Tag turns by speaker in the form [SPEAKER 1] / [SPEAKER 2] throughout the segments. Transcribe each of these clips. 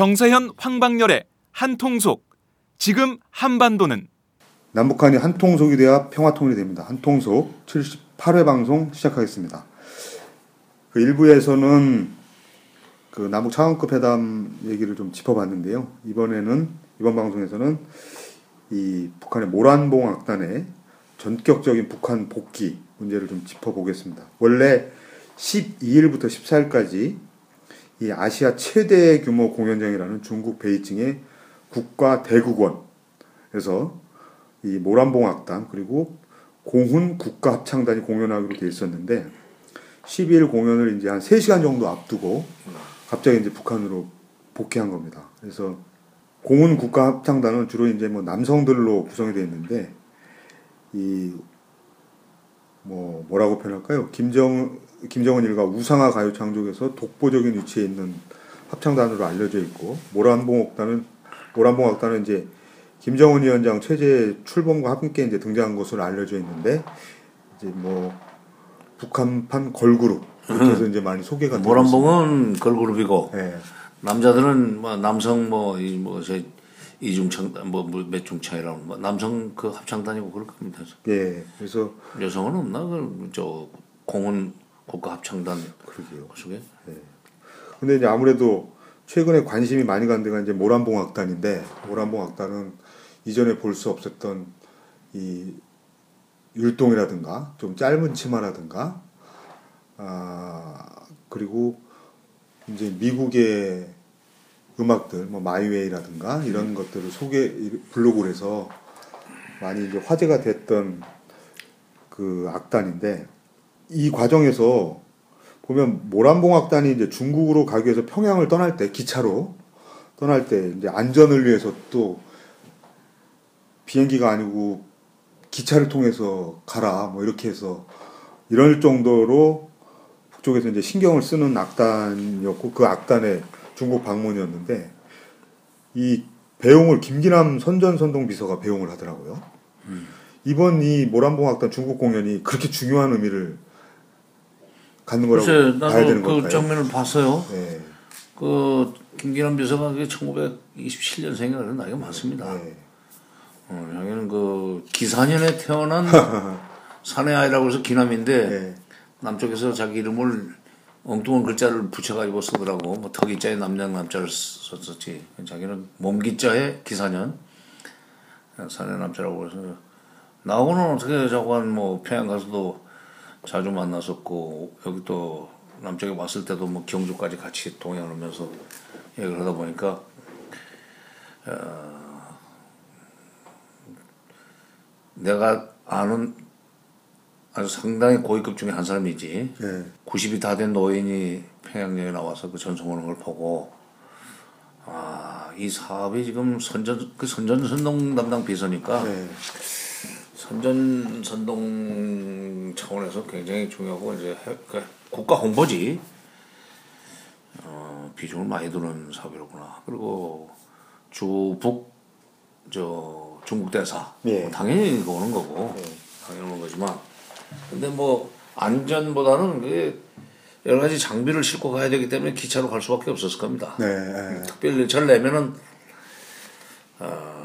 [SPEAKER 1] 정세현 황방열의 한통속 지금 한반도는
[SPEAKER 2] 남북한이 한통속이 되어 평화통일이 됩니다. 한통속 78회 방송 시작하겠습니다. 그 일부에서는 그 남북 차관급 회담 얘기를 좀 짚어봤는데요. 이번에는 이번 방송에서는 이 북한의 모란봉 악단의 전격적인 북한 복귀 문제를 좀 짚어보겠습니다. 원래 12일부터 14일까지 이 아시아 최대 규모 공연장이라는 중국 베이징의 국가 대국원에서 이 모란봉 악단 그리고 공훈 국가 합창단이 공연하기로 돼 있었는데 12일 공연을 이제 한 3시간 정도 앞두고 갑자기 이제 북한으로 복귀한 겁니다. 그래서 공훈 국가 합창단은 주로 이제 뭐 남성들로 구성이 되어 있는데 이 뭐 뭐라고 표현할까요? 김정 김정은 일가 우상화 가요 창조에서 독보적인 위치에 있는 합창단으로 알려져 있고 모란봉악단은 모란봉악단은 이제 김정은 위원장 체제 출범과 함께 이제 등장한 것으로 알려져 있는데 이제 뭐 북한판 걸그룹 이렇게 해서 이제 많이 소개가 되고
[SPEAKER 3] 모란봉은 걸그룹이고
[SPEAKER 2] 네.
[SPEAKER 3] 남자들은 뭐 남성 뭐이뭐저 이중창 뭐 몇 중창이라고 뭐 남성 그 합창단이고 그럴 겁니다.
[SPEAKER 2] 예. 그래서
[SPEAKER 3] 여성은 없나 그저 공은 국가 합창단
[SPEAKER 2] 그러게요.
[SPEAKER 3] 속에
[SPEAKER 2] 근데 이제 아무래도 최근에 관심이 많이 간 데가 이제 모란봉 악단인데 모란봉 악단은 이전에 볼 수 없었던 이 율동이라든가 좀 짧은 치마라든가 아 그리고 이제 미국의 음악들 뭐 마이웨이라든가 이런 것들을 소개 블로그를 해서 많이 이제 화제가 됐던 그 악단인데 이 과정에서 보면 모란봉악단이 이제 중국으로 가기 위해서 평양을 떠날 때 기차로 떠날 때 이제 안전을 위해서 또 비행기가 아니고 기차를 통해서 가라 뭐 이렇게 해서 이럴 정도로 북쪽에서 이제 신경을 쓰는 악단이었고 그 악단의 중국 방문이었는데 이 배웅을 김기남 선전선동 비서가 배웅을 하더라고요. 이번 이 모란봉 악단 중국 공연이 그렇게 중요한 의미를 갖는 거라고
[SPEAKER 3] 글쎄
[SPEAKER 2] 봐야 되는
[SPEAKER 3] 그
[SPEAKER 2] 걸까요?
[SPEAKER 3] 장면을 봤어요.
[SPEAKER 2] 네.
[SPEAKER 3] 그 김기남 비서가 그게 1927년생이라는 나이가 많습니다.
[SPEAKER 2] 네.
[SPEAKER 3] 어, 자기는 그 기사년에 태어난 사내 아이라고 해서 기남인데
[SPEAKER 2] 네.
[SPEAKER 3] 남쪽에서 자기 이름을 엉뚱한 글자를 붙여가지고 쓰더라고. 뭐 턱이자에 남양 남자를 썼었지. 자기는 몸기자에 기사년 사내 남자라고 해서 나하고는 어떻게 자관 뭐 평양 가서도 자주 만났었고 여기 또 남쪽에 왔을 때도 뭐 경주까지 같이 동행하면서 얘기를 하다 보니까 어, 내가 아는 아주 상당히 고위급 중에 한 사람이지.
[SPEAKER 2] 네.
[SPEAKER 3] 90이 다 된 노인이 평양역에 나와서 그 전송하는 걸 보고 아, 이 사업이 지금 선전 그 선전 선동 담당 비서니까
[SPEAKER 2] 네.
[SPEAKER 3] 선전 선동 차원에서 굉장히 중요하고 이제 해- 그 국가 홍보지 어, 비중을 많이 두는 사업이로구나. 그리고 주북 저 중국 대사
[SPEAKER 2] 예.
[SPEAKER 3] 뭐 당연히 오는 거고 당연히 오는 거지만 근데 뭐 안전보다는 그게 여러 가지 장비를 싣고 가야 되기 때문에 기차로 갈 수밖에 없었을 겁니다.
[SPEAKER 2] 네. 네.
[SPEAKER 3] 특별 열차를 내면은 어,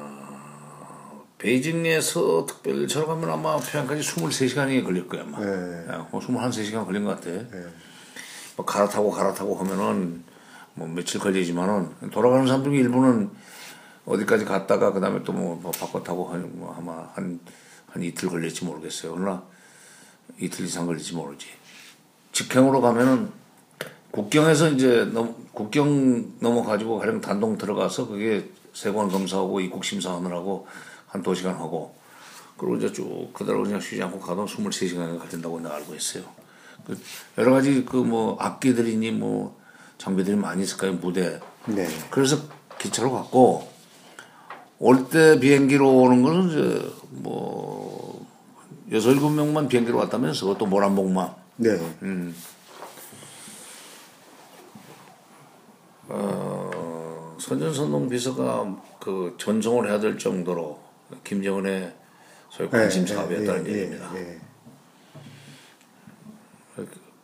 [SPEAKER 3] 베이징에서 특별 열차로 가면 아마 평양까지 23시간이 걸릴 거야 아마.
[SPEAKER 2] 네.
[SPEAKER 3] 야, 뭐 21시간 걸린 것 같아. 뭐 갈아타고 갈아타고 하면은 뭐 며칠 걸리지만은 돌아가는 사람 중에 일부는 어디까지 갔다가 그 다음에 또뭐 바꿔 타고 한, 뭐 아마 한, 한 이틀 걸릴지 모르겠어요. 그러나 이틀 이상 걸릴지 모르지. 직행으로 가면은 국경에서 이제 넘, 국경 넘어가지고 가령 단동 들어가서 그게 세관 검사하고 입국 심사하느라고 한 두 시간 하고 그리고 이제 쭉 그대로 그냥 쉬지 않고 가도 23시간이 걸린다고 내가 알고 있어요. 그 여러 가지 그 뭐 악기들이니 뭐 장비들이 많이 있을 거예요 무대.
[SPEAKER 2] 네.
[SPEAKER 3] 그래서 기차로 갔고 올 때 비행기로 오는 거는 이제 뭐 여섯 일곱 명만 비행기로 왔다면서 그것도 모란봉만.
[SPEAKER 2] 네.
[SPEAKER 3] 음. 어, 선전선동 비서가 그 전송을 해야 될 정도로 김정은의 소위 관심 사업이었다는
[SPEAKER 2] 예, 예,
[SPEAKER 3] 얘기입니다.
[SPEAKER 2] 예,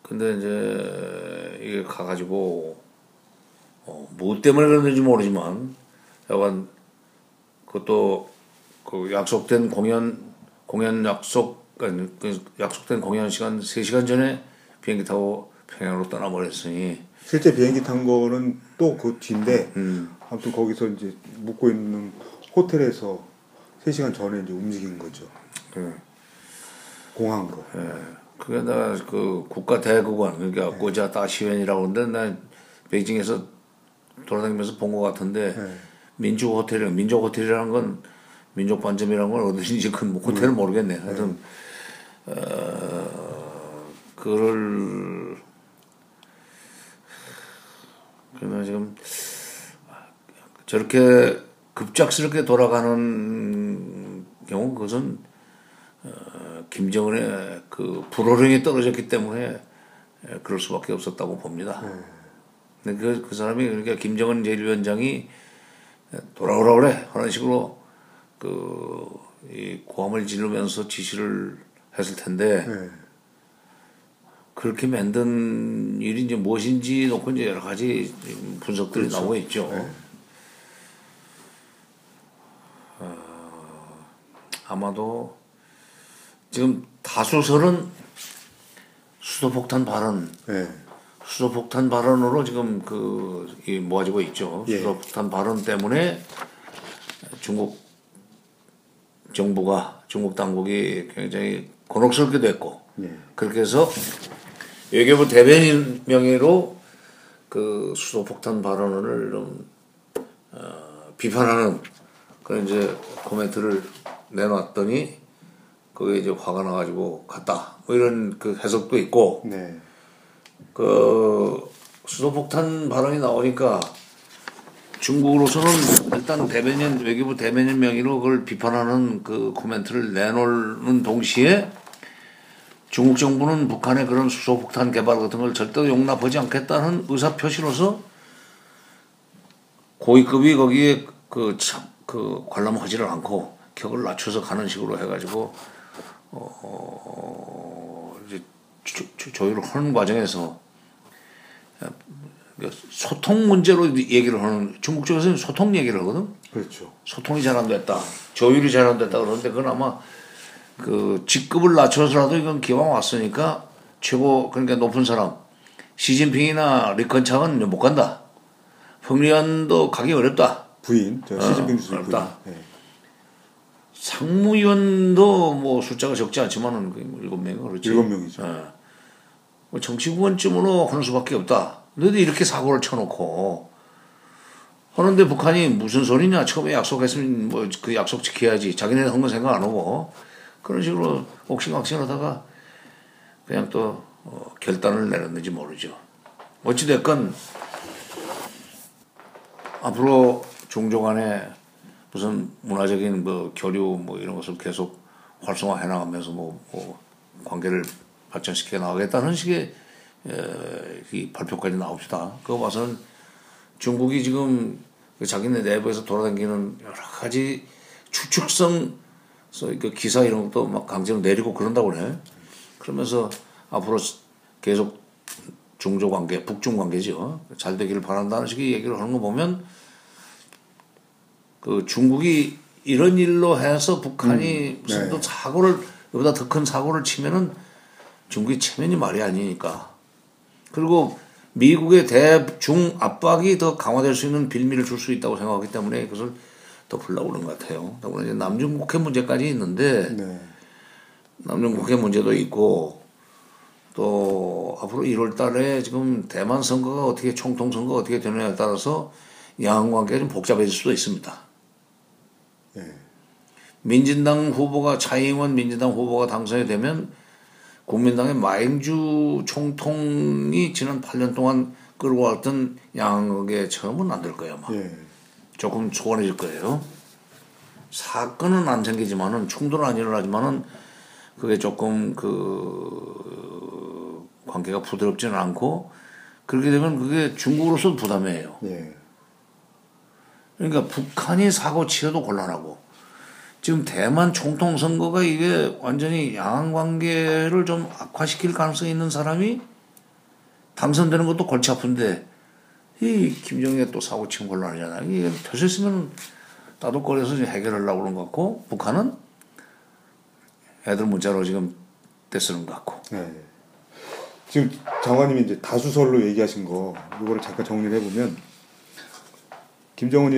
[SPEAKER 3] 근데 이제 이게 가가지고 어, 뭐 때문에 그랬는지 모르지만 약간 그것도 그 약속된 공연 공연 약속 아니, 그 약속된 공연 시간 3시간 전에 비행기 타고 평양으로 떠나버렸으니
[SPEAKER 2] 실제 비행기 탄 거는 또 그 뒤인데
[SPEAKER 3] 음.
[SPEAKER 2] 아무튼 거기서 이제 묵고 있는 호텔에서 3시간 전에 이제 움직인 거죠.
[SPEAKER 3] 그,
[SPEAKER 2] 공항으로.
[SPEAKER 3] 그게 내가 그 국가 대구관 그러니까 고자 다시웬이라고 하는데 난 베이징에서 돌아다니면서 본 것 같은데
[SPEAKER 2] 네.
[SPEAKER 3] 민족 호텔이 민족 호텔이라는 건 민족 반점이라는 건 어디인지 그 호텔은 모르겠네. 하여튼 어, 그를 그러면 지금 저렇게 급작스럽게 돌아가는 경우 그것은 어, 김정은의 그 불호령이 떨어졌기 때문에 에, 그럴 수밖에 없었다고 봅니다. 근데 그, 그 사람이 그러니까 김정은 제1위원장이 돌아오라 그래 하는 식으로 그이 고함을 지르면서 지시를 했을 텐데
[SPEAKER 2] 네.
[SPEAKER 3] 그렇게 만든 일이 이제 무엇인지 놓고 이제 여러 가지 분석들이 나오고 있죠. 어, 아마도 지금 다수설은 수도폭탄 발언,
[SPEAKER 2] 네.
[SPEAKER 3] 수도폭탄 발언으로 지금 그, 이 모아지고 있죠.
[SPEAKER 2] 예.
[SPEAKER 3] 수도폭탄 발언 때문에 중국 정부가, 중국 당국이 굉장히 곤혹스럽게 됐고,
[SPEAKER 2] 예.
[SPEAKER 3] 그렇게 해서 외교부 대변인 명의로 그 수도폭탄 발언을 좀 어, 비판하는 그런 이제 코멘트를 내놨더니 그게 이제 화가 나가지고 갔다 뭐 이런 그 해석도 있고
[SPEAKER 2] 네.
[SPEAKER 3] 그 수도폭탄 발언이 나오니까 중국으로서는 일단 대변인 외교부 대변인 명의로 그걸 비판하는 그 코멘트를 내놓는 동시에 중국 정부는 북한의 그런 수소폭탄 개발 같은 걸 절대 용납하지 않겠다는 의사 표시로서 고위급이 거기에 그 참 그 관람하지를 않고 격을 낮춰서 가는 식으로 해가지고 어 이제 조, 조, 조율을 하는 과정에서 소통 문제로 얘기를 하는 중국 쪽에서는 소통 얘기를 하거든.
[SPEAKER 2] 그렇죠.
[SPEAKER 3] 소통이 잘 안 됐다. 조율이 잘 안 됐다 그러는데 그건 아마 그 직급을 낮춰서라도 이건 기왕 왔으니까 최고 그러니까 높은 사람 시진핑이나 리컨창은 못 간다. 황리안도 가기 어렵다.
[SPEAKER 2] 부인, 저 시진핑 주석 부인. 네.
[SPEAKER 3] 상무위원도 뭐 숫자가 적지 않지만은 그 일곱 명이 그렇지.
[SPEAKER 2] 일곱 명이죠.
[SPEAKER 3] 예. 뭐 정치구원쯤으로 하는 수밖에 없다. 너도 이렇게 사고를 쳐놓고 하는데 북한이 무슨 소리냐 처음에 약속했으면 뭐 그 약속 지켜야지 자기네 한건 생각 안 하고 그런 식으로 옥신각신하다가 그냥 또 어, 결단을 내렸는지 모르죠. 어찌됐건 앞으로 종족 간에 무슨 문화적인 뭐 교류 뭐 이런 것을 계속 활성화해 나가면서 뭐, 뭐 관계를 발전시켜 나가겠다는 식의 에, 이 발표까지 나옵시다. 그거 봐서는 중국이 지금 그 자기네 내부에서 돌아다니는 여러 가지 추측성 그 기사 이런 것도 막 강제로 내리고 그런다고 그래. 그러면서 앞으로 계속 중조 관계, 북중 관계죠. 잘 되기를 바란다는 식의 얘기를 하는 거 보면 그 중국이 이런 일로 해서 북한이 무슨
[SPEAKER 2] 네.
[SPEAKER 3] 또 사고를 이보다 더 큰 사고를 치면은 중국이 체면이 말이 아니니까. 그리고 미국의 대중 압박이 더 강화될 수 있는 빌미를 줄 수 있다고 생각하기 때문에 그것을 더 풀려고 그런 것 같아요. 더구나 이제 남중국해 문제까지 있는데
[SPEAKER 2] 네.
[SPEAKER 3] 남중국해 문제도 있고 또 앞으로 1월 달에 지금 대만 선거가 어떻게 총통 선거가 어떻게 되느냐에 따라서 양안 관계가 좀 복잡해질 수도 있습니다.
[SPEAKER 2] 네.
[SPEAKER 3] 민진당 후보가 차이잉원 민진당 후보가 당선이 되면 국민당의 마행주 총통이 지난 8년 동안 끌어왔던 양극의 처음은 안 될 거예요 아마.
[SPEAKER 2] 예.
[SPEAKER 3] 조금 소원해질 거예요. 사건은 안 생기지만은 충돌은 안 일어나지만은 그게 조금 그 관계가 부드럽지는 않고 그렇게 되면 그게 중국으로서 부담이에요.
[SPEAKER 2] 예.
[SPEAKER 3] 그러니까 북한이 사고 치어도 곤란하고 지금 대만 총통 선거가 이게 완전히 양안 관계를 좀 악화시킬 가능성이 있는 사람이 당선되는 것도 골치 아픈데 이 김정일이 또 사고 치면 곤란하잖아. 이게 펴서 있으면 따돌거려서 지금 해결하려고 그러는 것 같고 북한은 애들 문자로 지금 떼쓰는 것 같고
[SPEAKER 2] 네. 지금 장관님이 이제 다수설로 얘기하신 거 이거를 잠깐 정리를 해보면 김정은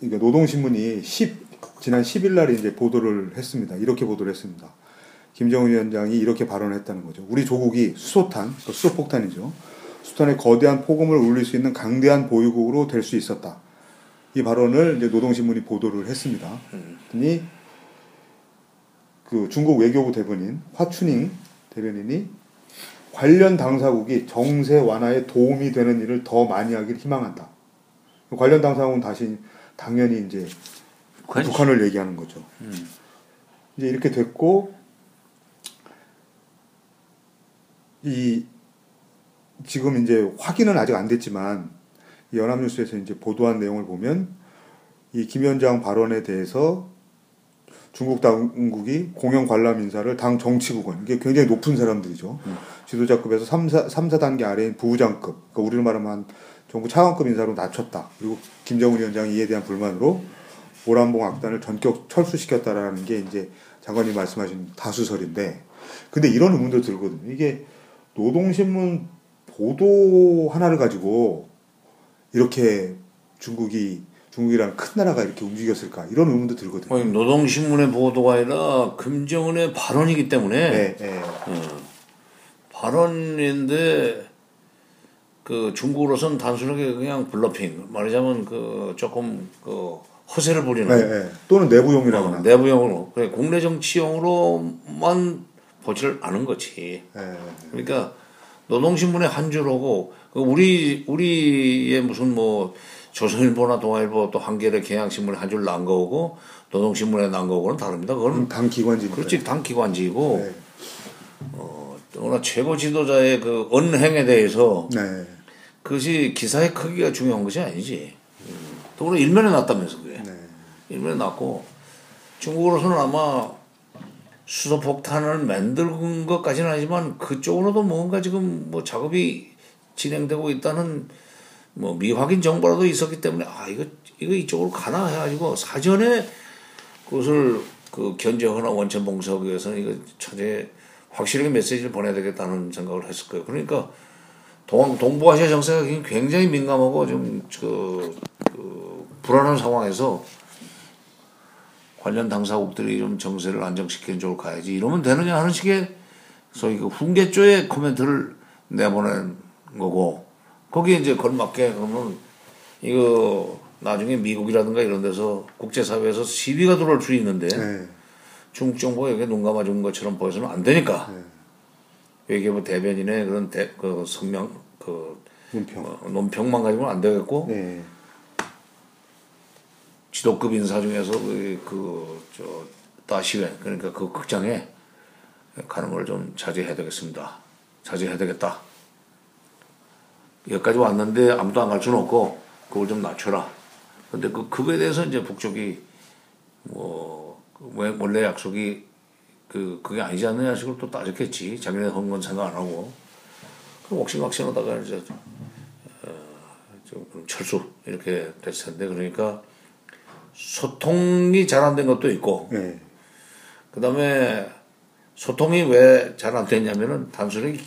[SPEAKER 2] 그러니까 노동신문이 10 지난 10일 날에 이제 보도를 했습니다. 이렇게 보도를 했습니다. 김정은 위원장이 이렇게 발언했다는 거죠. 우리 조국이 수소탄, 그 수소폭탄이죠. 수탄에 거대한 폭음을 울릴 수 있는 강대한 보유국으로 될 수 있었다. 이 발언을 이제 노동신문이 보도를 했습니다. 그랬더니 그 중국 외교부 대변인 화춘잉 대변인이 관련 당사국이 정세 완화에 도움이 되는 일을 더 많이 하길 희망한다. 관련 당사국은 다시 당연히 이제
[SPEAKER 3] 북한이죠.
[SPEAKER 2] 북한을 얘기하는 거죠. 이제 이렇게 됐고 이 지금 이제 확인은 아직 안 됐지만 이 연합뉴스에서 이제 보도한 내용을 보면 이 김 위원장 발언에 대해서 중국 당국이 공영 관람 인사를 당 정치국원 이게 굉장히 높은 사람들이죠. 지도자급에서 3, 4, 3, 4단계 아래인 부부장급 그러니까 우리를 말하면 한 정부 차관급 인사로 낮췄다. 그리고 김정은 위원장이 이에 대한 불만으로 모란봉 악단을 전격 철수시켰다라는 게 이제 장관님 말씀하신 다수설인데 근데 이런 의문도 들거든요. 이게 노동신문 보도 하나를 가지고 이렇게 중국이 중국이라는 큰 나라가 이렇게 움직였을까 이런 의문도 들거든요.
[SPEAKER 3] 아니, 노동신문의 보도가 아니라 김정은의 발언이기 때문에
[SPEAKER 2] 네, 네.
[SPEAKER 3] 발언인데 그 중국으로선 단순하게 그냥 블러핑 말하자면 그 조금 그 허세를 부리는
[SPEAKER 2] 네, 네. 또는 내부용이라거나.
[SPEAKER 3] 어, 내부용으로 그래 국내 정치용으로만 보지를 않은 거지.
[SPEAKER 2] 네.
[SPEAKER 3] 그러니까 노동신문의 한 줄하고 그 우리 우리의 무슨 뭐 조선일보나 동아일보 또 한겨레 경향신문에 한 줄 난 거고 노동신문에 난 거고는 다릅니다. 그거는
[SPEAKER 2] 당 기관지니까.
[SPEAKER 3] 그렇지 당 기관지고
[SPEAKER 2] 네.
[SPEAKER 3] 워낙 최고 지도자의 그 언행에 대해서
[SPEAKER 2] 네.
[SPEAKER 3] 그것이 기사의 크기가 중요한 것이 아니지. 더구나 일면에 났다면서 그게.
[SPEAKER 2] 네.
[SPEAKER 3] 일면에 났고 중국으로서는 아마 수소폭탄을 만든 것까지는 아니지만 그쪽으로도 뭔가 지금 뭐 작업이 진행되고 있다는 뭐 미확인 정보라도 있었기 때문에 아 이거 이거 이쪽으로 가나 해가지고 사전에 그것을 그 견제하거나 원천 봉쇄하기 위해서는 이거 차제 확실하게 메시지를 보내야 되겠다는 생각을 했을 거예요. 그러니까 동 동부아시아 정세가 굉장히 민감하고 좀 그 그 불안한 상황에서 관련 당사국들이 좀 정세를 안정시키는 쪽으로 가야지. 이러면 되느냐 하는 식의 소위 그 훈계조의 코멘트를 내보낸 거고. 거기에 이제 걸맞게 그러면 이거 나중에 미국이라든가 이런 데서 국제사회에서 시비가 들어올 수 있는데
[SPEAKER 2] 네.
[SPEAKER 3] 중국 정부가 여기에 눈 감아준 것처럼 보여서는 안 되니까 외교부 대변인의 그런 대, 그 성명 그
[SPEAKER 2] 문평.
[SPEAKER 3] 어, 논평만 가지고는 안 되겠고
[SPEAKER 2] 네.
[SPEAKER 3] 지도급 인사 중에서 그저 다시회 그러니까 그 극장에 가는 걸 좀 자제해야 되겠습니다. 자제해야 되겠다. 여기까지 왔는데 아무도 안 갈 수는 없고 그걸 좀 낮춰라. 근데 그 그거에 대해서 이제 북쪽이 뭐왜 원래 약속이 그 그게 아니지 않느냐 식으로 또 따졌겠지. 자기네 한건 생각 안 하고 그 옥신각신 하다가 이제 어, 좀 철수 이렇게 됐을 텐데 그러니까 소통이 잘 안 된 것도 있고
[SPEAKER 2] 네.
[SPEAKER 3] 그다음에 소통이 왜 잘 안 됐냐면은 단순히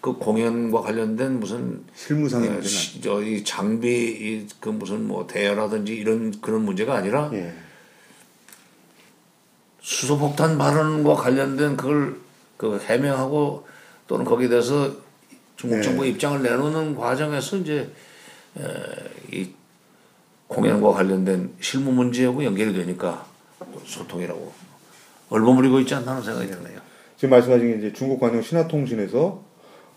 [SPEAKER 3] 그 공연과 관련된 무슨
[SPEAKER 2] 실무상의
[SPEAKER 3] 어, 저이 장비 이 그 무슨 뭐 대여라든지 이런 그런 문제가 아니라
[SPEAKER 2] 아니- 예.
[SPEAKER 3] 수소폭탄 발언과 관련된 그걸 그 해명하고 또는 거기에 대해서 중국
[SPEAKER 2] 네.
[SPEAKER 3] 정부 입장을 내놓는 과정에서 이제 에, 이 공연과 관련된 실무 문제하고 연결이 되니까 소통이라고 얼버무리고 있지 않나는 생각이 드네요.
[SPEAKER 2] 지금 말씀하신 게 이제 중국 관영 신화통신에서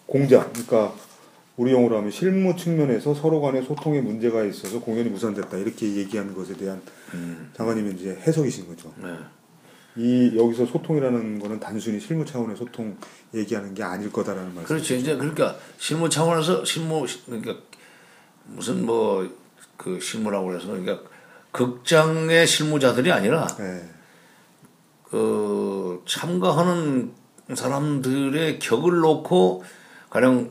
[SPEAKER 2] 공장, 그러니까 우리 용어로 하면 실무 측면에서 서로 간의 소통에 문제가 있어서 공연이 무산됐다 이렇게 얘기하는 것에 대한
[SPEAKER 3] 음.
[SPEAKER 2] 장관님의 이제 해석이신 거죠.
[SPEAKER 3] 네.
[SPEAKER 2] 이 여기서 소통이라는 거는 단순히 실무 차원의 소통 얘기하는 게 아닐 거다라는 말씀.
[SPEAKER 3] 그렇죠. 이제 그러니까 실무 차원에서 실무 그러니까 무슨 뭐 그 실무라고 해서 그러니까 극장의 실무자들이 아니라
[SPEAKER 2] 네.
[SPEAKER 3] 그 참가하는 사람들의 격을 놓고 가령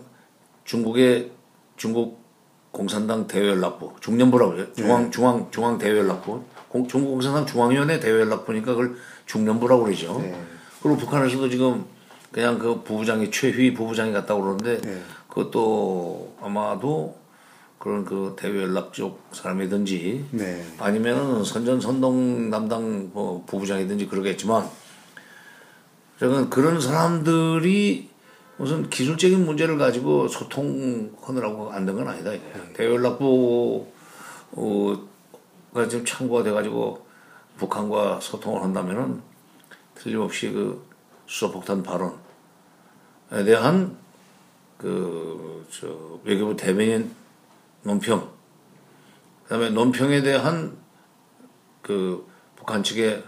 [SPEAKER 3] 중국의 중국 공산당 대외연락부 중연부라고 그래요. 중앙 중앙 중앙 대외연락부 공- 중국 공산당 중앙위원회 대외연락부니까 그걸 중연부라고 그러죠.
[SPEAKER 2] 네.
[SPEAKER 3] 그리고 북한에서도 지금 그냥 그 부부장이 최휘 부부장이 갔다고 그러는데
[SPEAKER 2] 네.
[SPEAKER 3] 그것도 아마도 그런 그 대외 연락 쪽 사람이든지
[SPEAKER 2] 네.
[SPEAKER 3] 아니면은 선전 선동 담당 뭐 부부장이든지 그러겠지만 저는 그런 사람들이 무슨 기술적인 문제를 가지고 소통하느라고 안 된 건 아니다 이게 대외 연락부 어 가 지금 참고가 돼가지고 북한과 소통을 한다면은 틀림없이 그 수소폭탄 발언에 대한 그 저 외교부 대변인 논평 그다음에 논평에 대한 그 북한 측의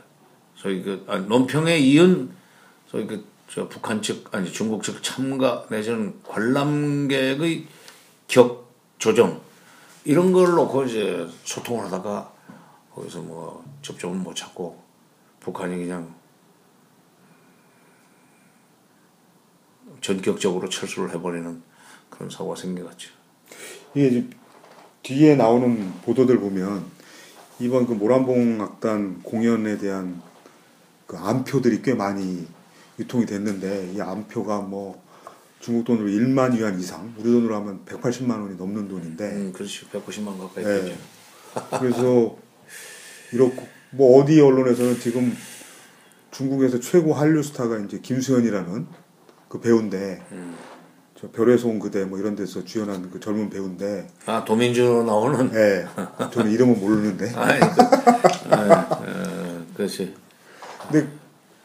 [SPEAKER 3] 소위 그 아니, 논평에 이은 소위 그저 북한 측 아니 중국 측 참가 내지는 관람객의 격 조정 이런 걸 놓고 이제 소통을 하다가 거기서 뭐 접점을 못 찾고 북한이 그냥 전격적으로 철수를 해버리는 그런 사고가 생겨갔죠.
[SPEAKER 2] 이게 뒤에 나오는 보도들 보면 이번 그 모란봉 악단 공연에 대한 그 암표들이 꽤 많이 유통이 됐는데 이 암표가 뭐 중국 돈으로 1만 위안 이상, 우리 돈으로 하면 180만 원이 넘는 돈인데
[SPEAKER 3] 음, 그렇지. 190만 가까이
[SPEAKER 2] 네.
[SPEAKER 3] 되죠.
[SPEAKER 2] 그래서 이렇고 뭐 어디 언론에서는 지금 중국에서 최고 한류 스타가 이제 김수현이라는 그 배우인데 저 별에서 온 그대 뭐 이런 데서 주연한 그 젊은 배우인데
[SPEAKER 3] 아, 도민주로 나오는
[SPEAKER 2] 예 저는 이름은 모르는데
[SPEAKER 3] 아이, 그, 아, 어, 그렇지.
[SPEAKER 2] 근데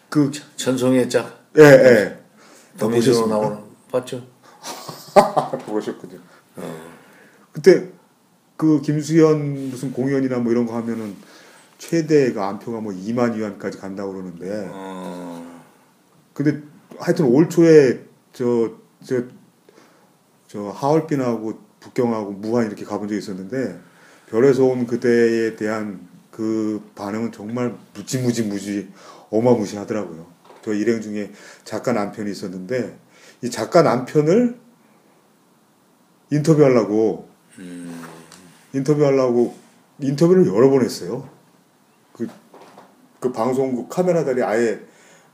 [SPEAKER 2] 그
[SPEAKER 3] 천송이의 짝
[SPEAKER 2] 예, 예. 다
[SPEAKER 3] 도민주로
[SPEAKER 2] 보셨습니까?
[SPEAKER 3] 나오는 봤죠?
[SPEAKER 2] 보셨군요. 그때 그 김수현 무슨 공연이나 뭐 이런 거 하면은 최대가 안표가 뭐 2만 위안까지 간다고 그러는데
[SPEAKER 3] 어,
[SPEAKER 2] 근데 하여튼 올 초에 저 저 저 하얼빈하고 북경하고 무한 이렇게 가본 적이 있었는데 별에서 온 그대에 대한 그 반응은 정말 무지무지 무지 어마무시 하더라고요. 저 일행 중에 작가 남편이 있었는데 이 작가 남편을 인터뷰하려고 인터뷰하려고 인터뷰를 여러 번 했어요. 그, 그 방송국 카메라들이 아예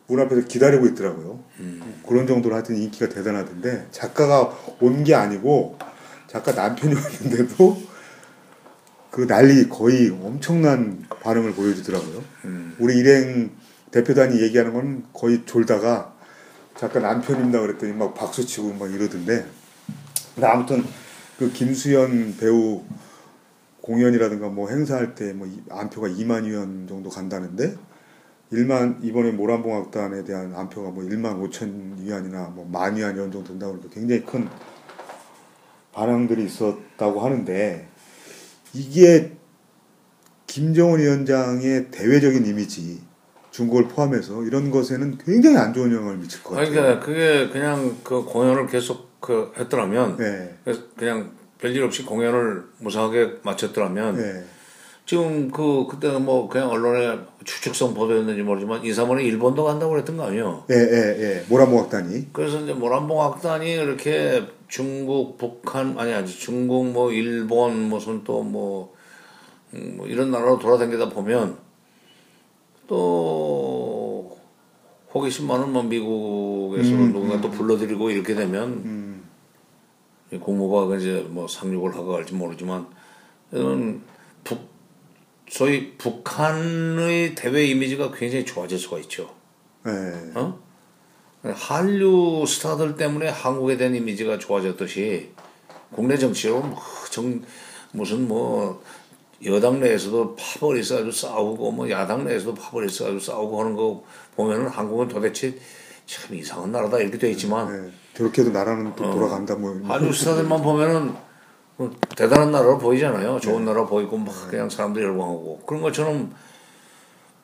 [SPEAKER 2] 문 앞에서 기다리고 있더라고요. 그런 정도로 하여튼 인기가 대단하던데 작가가 온 게 아니고 작가 남편이 왔는데도 그 난리 거의 엄청난 반응을 보여주더라고요. 우리 일행 대표단이 얘기하는 건 거의 졸다가 작가 남편입니다 그랬더니 막 박수 치고 막 이러던데 근데 아무튼 그 김수현 배우 공연이라든가 뭐 행사할 때 뭐 안표가 2만 위안 정도 간다는데 1만 이번에 모란봉악단에 대한 안표가 뭐 1만 5천 위안이나 뭐 만 위안 이런 정도 된다고 그러니까 굉장히 큰 반응들이 있었다고 하는데 이게 김정은 위원장의 대외적인 이미지 중국을 포함해서 이런 것에는 굉장히 안 좋은 영향을 미칠 것 같아요.
[SPEAKER 3] 그러니까 그게 그냥 그 공연을 계속 그 했더라면
[SPEAKER 2] 네.
[SPEAKER 3] 그냥 별일 없이 공연을 무사하게 마쳤더라면
[SPEAKER 2] 네.
[SPEAKER 3] 지금 그 그때는 뭐 그냥 언론에 추측성 보도였는지 모르지만 2, 3월에 일본도 간다고 그랬던 거 아니에요?
[SPEAKER 2] 예, 예, 예. 모란봉악단이.
[SPEAKER 3] 그래서 이제 모란봉 악단이 이렇게 중국, 북한 아니 아니 중국 뭐 일본 무슨 또뭐 음, 뭐 이런 나라로 돌아다니다 보면 또 호기심만은 뭐 미국에서는 누군가 또 불러들이고 이렇게 되면 이 국무부가 이제 뭐 상륙을 하고 갈지 모르지만 이런 북 소위 북한의 대외 이미지가 굉장히 좋아질 수가 있죠.
[SPEAKER 2] 예.
[SPEAKER 3] 어? 한류 스타들 때문에 한국에 대한 이미지가 좋아졌듯이 국내 정치로 뭐 정, 무슨 뭐 여당 내에서도 파벌이 있어가지고 싸우고 뭐 야당 내에서도 파벌이 있어가지고 싸우고 하는 거 보면은 한국은 도대체 참 이상한 나라다 이렇게 돼 있지만
[SPEAKER 2] 네. 저렇게도 나라는 또 돌아간다 뭐.
[SPEAKER 3] 한국 스타들만 보면은 뭐 대단한 나라로 보이잖아요. 좋은 나라 보이고 막 그냥 사람들이 열광하고 그런 것처럼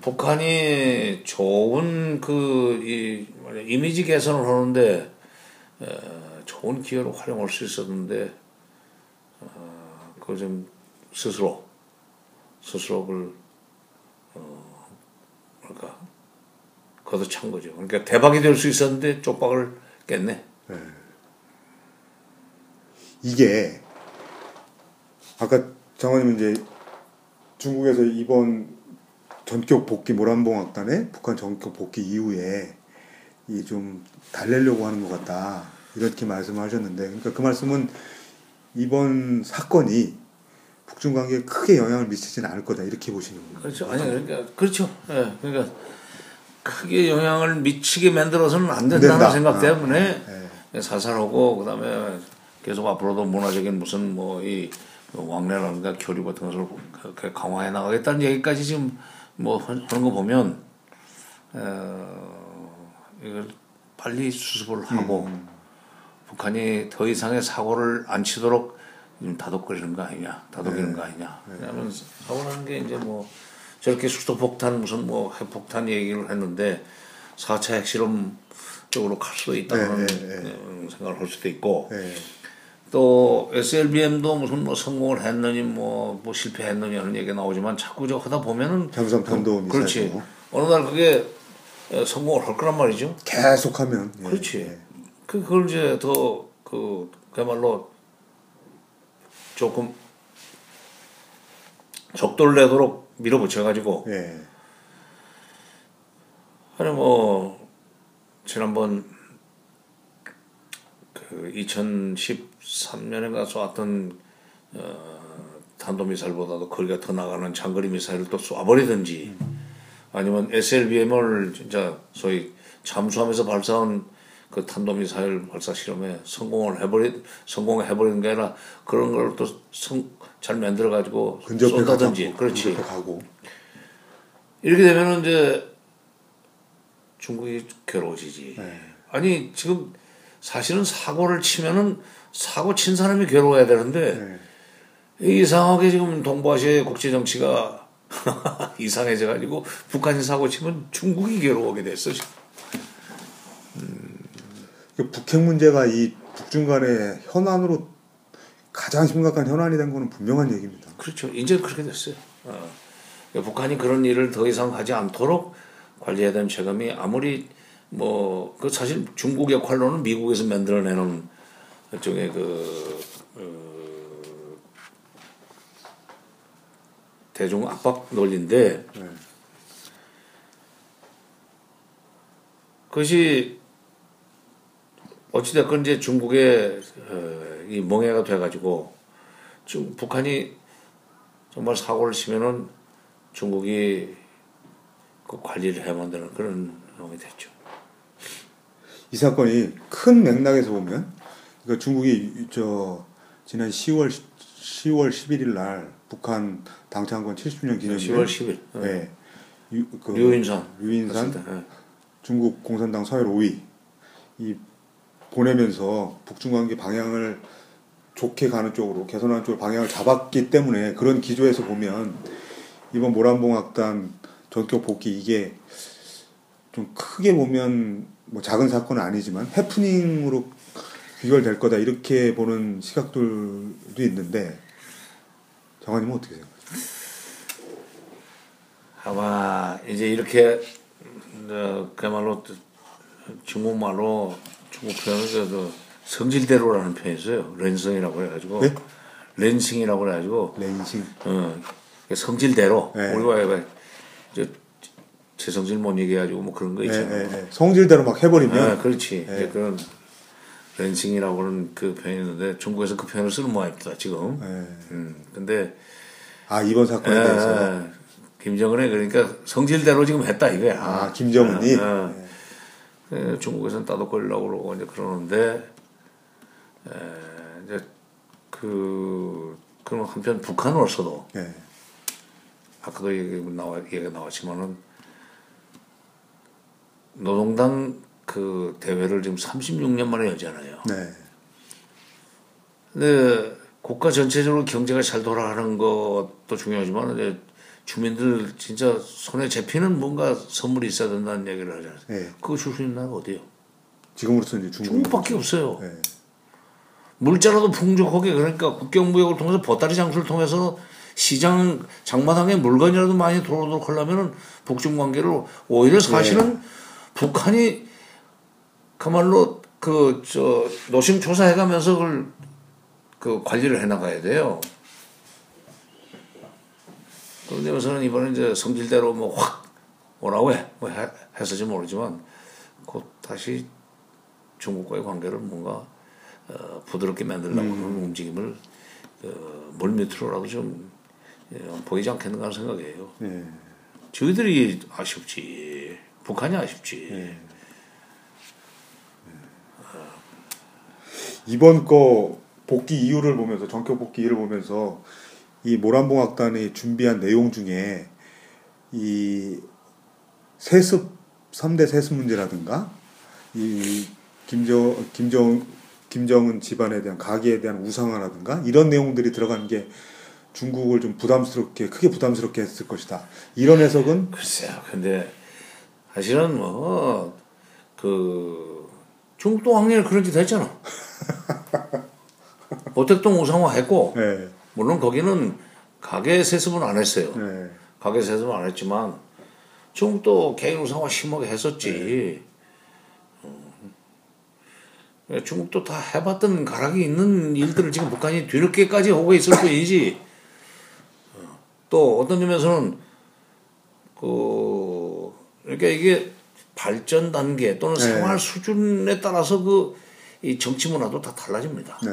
[SPEAKER 3] 북한이 좋은 그 이 이미지 개선을 하는데 에, 좋은 기회로 활용할 수 있었는데 어, 그걸 좀 스스로 스스로 그걸 어, 뭐랄까 걷어찬 거죠. 그러니까 대박이 될 수 있었는데 쪽박을 깼네.
[SPEAKER 2] 이게 아까 장관님 이제 중국에서 이번 전격 복귀 모란봉 악단의 북한 전격 복귀 이후에 이 좀 달래려고 하는 것 같다 이렇게 말씀하셨는데 그러니까 그 말씀은 이번 사건이 북중 관계에 크게 영향을 미치지는 않을 거다 이렇게 보시는 거예요.
[SPEAKER 3] 그렇죠. 아니 그러니까 그렇죠. 예. 그러니까 크게 영향을 미치게 만들어서는 안 된다는
[SPEAKER 2] 된다.
[SPEAKER 3] 생각
[SPEAKER 2] 아,
[SPEAKER 3] 때문에
[SPEAKER 2] 예.
[SPEAKER 3] 살살하고 그다음에 계속 앞으로도 문화적인 무슨 뭐 이 왕래라든가 교류 같은 것을 그렇게 강화해 나가겠다는 얘기까지 지금 뭐 하는 거 보면 어, 이걸 빨리 수습을 하고 북한이 더 이상의 사고를 안 치도록 좀 다독거리는 거 아니냐, 다독이는 거 아니냐. 왜냐하면 사고라는 게 이제 뭐 저렇게 수도폭탄 무슨 뭐 핵폭탄 얘기를 했는데 4차 핵실험 쪽으로 갈 수도 있다는
[SPEAKER 2] 네, 네,
[SPEAKER 3] 음, 생각을 할 수도 있고
[SPEAKER 2] 예.
[SPEAKER 3] 또 SLBM도 무슨 뭐 성공을 했느니 뭐, 뭐 실패했느니 하는 얘기가 나오지만 자꾸 저 하다 보면은
[SPEAKER 2] 잠수함 탄도 미사일
[SPEAKER 3] 그렇지
[SPEAKER 2] 뭐.
[SPEAKER 3] 어느 날 그게 어, 성공을 할 거란 말이죠.
[SPEAKER 2] 계속하면 예.
[SPEAKER 3] 그렇지. 그 그걸 이제 더 그 그야말로 조금 적도를 내도록 밀어붙여가지고
[SPEAKER 2] 예.
[SPEAKER 3] 아니 뭐 지난번 그 2013년에 쏘았던 어, 탄도미사일보다도 거리가 더 나가는 장거리 미사일을 또 쏴버리든지 아니면 SLBM을 진짜 소위 잠수함에서 발사한 그 탄도미사일 발사 실험에 성공을 해버리 성공해버리는 게 아니라 그런 걸 또 잘 만들어 가지고 쏜다든지 그렇지
[SPEAKER 2] 가고
[SPEAKER 3] 이렇게 되면은 이제 중국이 괴로워지지.
[SPEAKER 2] 네.
[SPEAKER 3] 아니 지금 사실은 사고를 치면은 사고 친 사람이 괴로워야 되는데
[SPEAKER 2] 네.
[SPEAKER 3] 이상하게 지금 동부아시아의 국제 정치가 이상해져 가지고 북한이 사고 치면 중국이 괴로워하게 됐어. 지금.
[SPEAKER 2] 그 북핵 문제가 이 북중 간의 현안으로 가장 심각한 현안이 된 거는 분명한 얘기입니다.
[SPEAKER 3] 그렇죠. 이제 그렇게 됐어요. 어. 북한이 그런 일을 더 이상 하지 않도록 관리해야 되는 책임이 아무리 뭐 그 사실 중국 역할로는 미국에서 만들어내는 일종의 그 어, 대중 압박 논리인데
[SPEAKER 2] 네.
[SPEAKER 3] 그것이 어찌됐건 이제 중국의 어, 이 멍해가 돼가지고 중 북한이 정말 사고를 치면은 중국이 그 관리를 해야 만드는 그런 상황이 됐죠.
[SPEAKER 2] 이 사건이 큰 맥락에서 보면 그러니까 중국이 저 지난 10월 10월 11일 날 북한 당창건 70주년 기념일
[SPEAKER 3] 10월 10일.
[SPEAKER 2] 네. 유, 그
[SPEAKER 3] 갔을 때, 예.
[SPEAKER 2] 중국 공산당 서열 5위 이 보내면서 북중 관계 방향을 좋게 가는 쪽으로 개선하는 쪽으로 방향을 잡았기 때문에 그런 기조에서 보면 이번 모란봉 악단 전격 복귀 이게 좀 크게 보면 뭐 작은 사건은 아니지만 해프닝으로 귀결될 거다 이렇게 보는 시각들도 있는데 장관님은 어떻게 생각하세요?
[SPEAKER 3] 아마 이제 이렇게 어, 그야말로 중국말로 중국 표현은 그, 그 성질대로라는 표현이 있어요. 任性이라고 해가지고
[SPEAKER 2] 네?
[SPEAKER 3] 任性이라고 해가지고
[SPEAKER 2] 任性
[SPEAKER 3] 어, 성질대로
[SPEAKER 2] 네.
[SPEAKER 3] 우리가 왜 저, 제 성질 못 얘기해가지고 뭐 그런 거
[SPEAKER 2] 예,
[SPEAKER 3] 있잖아요.
[SPEAKER 2] 예, 예. 성질대로 막 해버리면
[SPEAKER 3] 아, 그렇지.
[SPEAKER 2] 네.
[SPEAKER 3] 이제 그런 任性이라고 하는 그 표현이 있는데 중국에서 그 표현을 쓰는 모양입니다 지금.
[SPEAKER 2] 예.
[SPEAKER 3] 음, 근데
[SPEAKER 2] 아 이번 사건에
[SPEAKER 3] 에,
[SPEAKER 2] 대해서
[SPEAKER 3] 에, 김정은이 그러니까 성질대로 지금 했다 이거야.
[SPEAKER 2] 아 김정은이
[SPEAKER 3] 어, 어. 에, 중국에서는 따독거리려고 그러고 이제 그러는데 에, 이제 그 그럼 한편 북한으로서도
[SPEAKER 2] 예.
[SPEAKER 3] 아까도 얘기 나와 얘기가 나왔지만은 노동당 그 대회를 지금 36년 만에 열잖아요.
[SPEAKER 2] 네.
[SPEAKER 3] 근데 국가 전체적으로 경제가 잘 돌아가는 것도 중요하지만 이제 주민들 진짜 손에 잡히는 뭔가 선물이 있어야 된다는 얘기를 하잖아요.
[SPEAKER 2] 네.
[SPEAKER 3] 그거 줄 수 있는 나라가 어디요?
[SPEAKER 2] 지금으로서는 이제 중국.
[SPEAKER 3] 중국 밖에 없어요.
[SPEAKER 2] 네.
[SPEAKER 3] 물자라도 풍족하게 그러니까 국경무역을 통해서 보따리 장수를 통해서 시장 장마당에 물건이라도 많이 들어오도록 하려면은 북중 관계를 오히려 사실은 북한이 그말로 그 저 노심 조사해가면서 그걸 그 관리를 해나가야 돼요. 그런데 우선은 이번에 이제 성질대로 뭐 확 오라고 해, 뭐 해, 했을지 모르지만 곧 다시 중국과의 관계를 뭔가 어, 부드럽게 만들려고 하는 움직임을 어, 물밑으로라도 좀 어, 보이지 않겠는가 하는 생각이에요.
[SPEAKER 2] 네.
[SPEAKER 3] 저희들이 아쉽지. 북한이 아쉽지.
[SPEAKER 2] 이번 거 복귀 이유를 보면서 전격 복귀 이유를 보면서 이 모란봉악단이 준비한 내용 중에 이 세습 3대 세습 문제라든가 이 김정 김정 김정은 집안에 대한 가계에 대한 우상화라든가 이런 내용들이 들어간 게 중국을 좀 부담스럽게 크게 부담스럽게 했을 것이다. 이런 해석은
[SPEAKER 3] 글쎄요. 근데 사실은 뭐 그 중국도 왕년에 그런 짓 했잖아. 오택동 우상화 했고
[SPEAKER 2] 네,
[SPEAKER 3] 물론 거기는 가계 세습은 안 했어요.
[SPEAKER 2] 네,
[SPEAKER 3] 가계 세습은 안 했지만 중국도 개인 우상화 심하게 했었지. 음. 중국도 다 해봤던 가락이 있는 일들을 지금 북한이 뒤늦게까지 하고 있을 뿐이지. 어. 또 어떤 점에서는 그 그러니까 이게 발전 단계 또는
[SPEAKER 2] 네.
[SPEAKER 3] 생활 수준에 따라서 그 이 정치 문화도 다 달라집니다.
[SPEAKER 2] 네,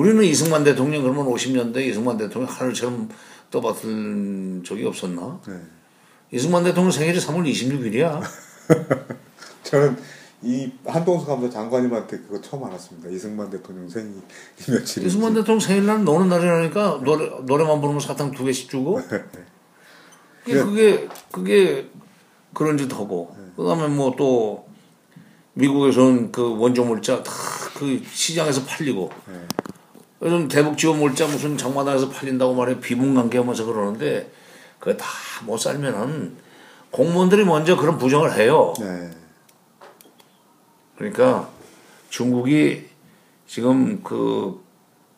[SPEAKER 3] 우리는 이승만 대통령 그러면 50년대 이승만 대통령 하늘처럼 떠받은 적이 없었나?
[SPEAKER 2] 네.
[SPEAKER 3] 이승만 대통령 생일이 3월 26일이야.
[SPEAKER 2] 저는 이 한동숙 감사 장관님한테 그거 처음 알았습니다. 이승만 대통령 생일이 며칠인지.
[SPEAKER 3] 이승만 대통령 생일날 노는 날이라니까 노래 노래만 부르면 사탕 두 개씩 주고. 그게 그게, 그게 그런 짓 하고. 그 다음에 뭐 또 미국에서는 그 원조 물자 다 그 시장에서 팔리고. 요즘 대북 지원 물자 무슨 장마당에서 팔린다고 말해 비문관계 하면서 그러는데 그거 다 못 살면은 공무원들이 먼저 그런 부정을 해요.
[SPEAKER 2] 네,
[SPEAKER 3] 그러니까 중국이 지금 그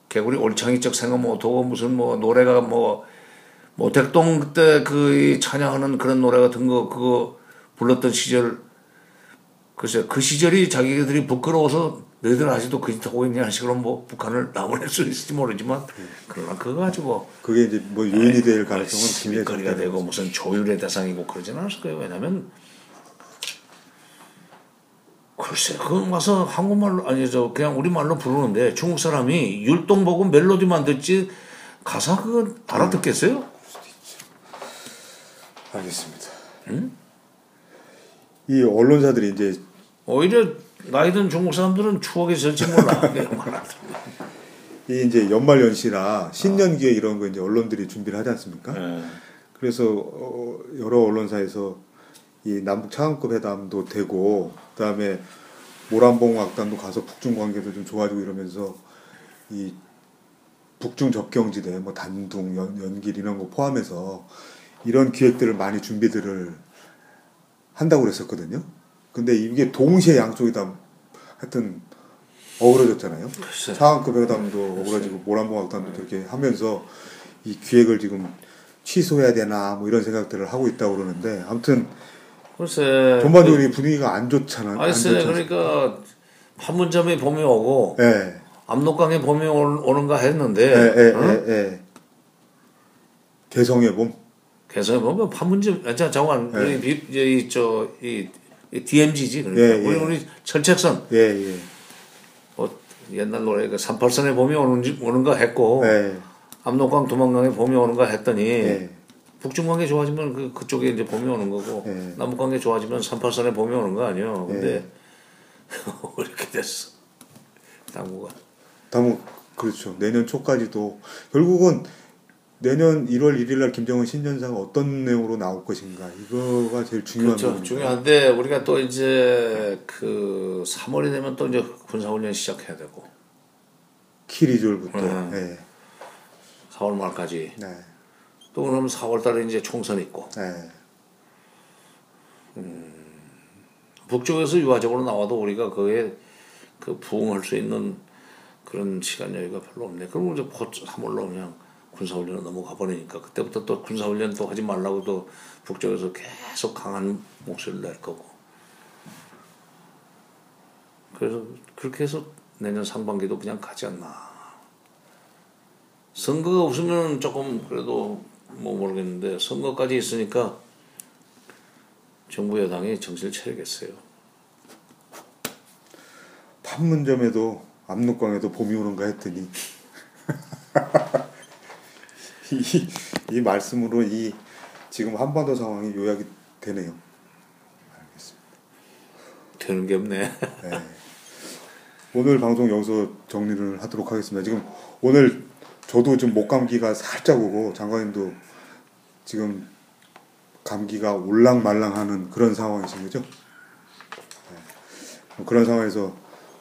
[SPEAKER 3] 개구리 올창이적 생각 못하고 무슨 뭐 노래가 뭐 모택동 그때 그 찬양하는 그런 노래 같은 거 그거 불렀던 시절 글쎄 그 시절이 자기들이 부끄러워서 너희들 아직도 그 짓 하고 있냐는 식으로 뭐 북한을 나무랄 수 있을지 모르지만 그러나 그거 가지고
[SPEAKER 2] 그게 이제 뭐 요인이 될 가능성은 굉장히
[SPEAKER 3] 시비거리가
[SPEAKER 2] 적다.
[SPEAKER 3] 되고 무슨 조율의 대상이고 그러진 않았을 거예요. 왜냐면 글쎄 그건 와서 한국말로 아니 저 그냥 우리말로 부르는데 중국 사람이 율동보고 멜로디만 듣지 가사 그거 알아듣겠어요?
[SPEAKER 2] 알겠습니다. 이 언론사들이 이제
[SPEAKER 3] 오히려 나이 든 중국 사람들은. 내가 말하자면.
[SPEAKER 2] 이 이제 연말 연시라 신년 기획 이런 거 이제 언론들이 준비를 하지 않습니까?
[SPEAKER 3] 예.
[SPEAKER 2] 그래서 어, 여러 언론사에서 이 남북 차관급 회담도 되고 그다음에 모란봉 악단도 가서 북중 관계도 좀 좋아지고 이러면서 이 북중 접경지대 뭐 단둥 연, 연길 이런 거 포함해서 이런 기획들을 많이 준비들을 한다고 그랬었거든요. 근데 이게 동시에 양쪽이 다 하여튼 어우러졌잖아요.
[SPEAKER 3] 글쎄.
[SPEAKER 2] 차관급 회담도 어우러지고 모란봉 악단도 그렇게 하면서 이 기획을 지금 취소해야 되나 뭐 이런 생각들을 하고 있다고 그러는데 아무튼
[SPEAKER 3] 글쎄.
[SPEAKER 2] 전반적으로 이 분위기가 안 좋잖아요. 안
[SPEAKER 3] 글쎄 그러니까 판문점에 봄이 오고
[SPEAKER 2] 예.
[SPEAKER 3] 압록강에 봄이 오- 오는가
[SPEAKER 2] 예,
[SPEAKER 3] 했는데
[SPEAKER 2] 예,
[SPEAKER 3] 어?
[SPEAKER 2] 예, 예. 개성의 봄.
[SPEAKER 3] 그래서 뭐 판문점 아, 자 잠깐 비- 이저이 DMZ지 그러니까
[SPEAKER 2] 예, 예.
[SPEAKER 3] 우리 우리 철책선
[SPEAKER 2] 예, 예.
[SPEAKER 3] 뭐 옛날 노래 그 38선에 봄이 오는지 오는가 했고
[SPEAKER 2] 예.
[SPEAKER 3] 압록강 도망강에 봄이 오는가 했더니
[SPEAKER 2] 예.
[SPEAKER 3] 북중 관계 좋아지면 그 그쪽에 이제 봄이 오는 거고
[SPEAKER 2] 예.
[SPEAKER 3] 남북 관계 좋아지면 38선에 봄이 오는 거 아니에요. 근데 이렇게 됐어. 당구가.
[SPEAKER 2] 다음 그렇죠. 내년 초까지도 결국은 내년 1월 1일 날 김정은 신년사가 어떤 내용으로 나올 것인가 이거가 제일 중요한
[SPEAKER 3] 그렇죠.
[SPEAKER 2] 부분입니다.
[SPEAKER 3] 중요한데 우리가 또 이제 그 3월이 되면 또 이제 군사훈련 시작해야 되고
[SPEAKER 2] 키리졸부터
[SPEAKER 3] 음.
[SPEAKER 2] 네.
[SPEAKER 3] 4월 말까지
[SPEAKER 2] 네.
[SPEAKER 3] 또 그럼 4월 달에 이제 총선 있고
[SPEAKER 2] 네.
[SPEAKER 3] 북쪽에서 유화적으로 나와도 우리가 그에 그 부응할 수 있는 그런 시간 여유가 별로 없네. 그럼 이제 곧 3월로 그냥 군사훈련을 넘어가 버리니까 그때부터 또 군사훈련 또 하지 말라고 또 북쪽에서 계속 강한 목소리를 낼 거고. 그래서 그렇게 해서 내년 상반기도 그냥 가지 않나. 선거가 없으면 조금 그래도 뭐 모르겠는데 선거까지 있으니까 정부 여당이 정신을 차리겠어요.
[SPEAKER 2] 판문점에도 압록강에도 봄이 오는가 했더니 이, 이 말씀으로 이 지금 한반도 상황이 요약이 되네요.
[SPEAKER 3] 되는 게 없네.
[SPEAKER 2] 네. 오늘 방송 여기서 정리를 하도록 하겠습니다. 지금 오늘 저도 좀 목 감기가 살짝 오고 장관님도 지금 감기가 올랑말랑하는 그런 상황이신 거죠? 네. 그런 상황에서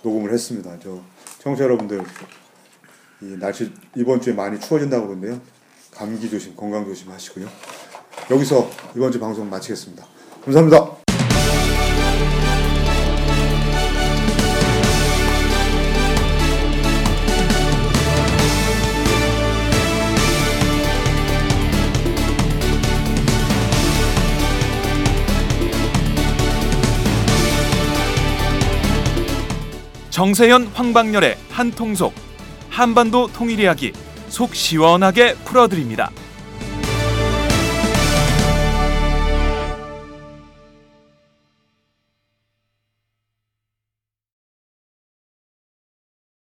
[SPEAKER 2] 녹음을 했습니다. 저 청취자 여러분들 이 날씨 이번 주에 많이 추워진다고 그러는데요. 감기 조심, 건강 조심하시고요. 여기서 이번 주 방송 마치겠습니다. 감사합니다.
[SPEAKER 1] 정세현 황방열의 한통속 한반도 통일 이야기 속 시원하게 풀어드립니다.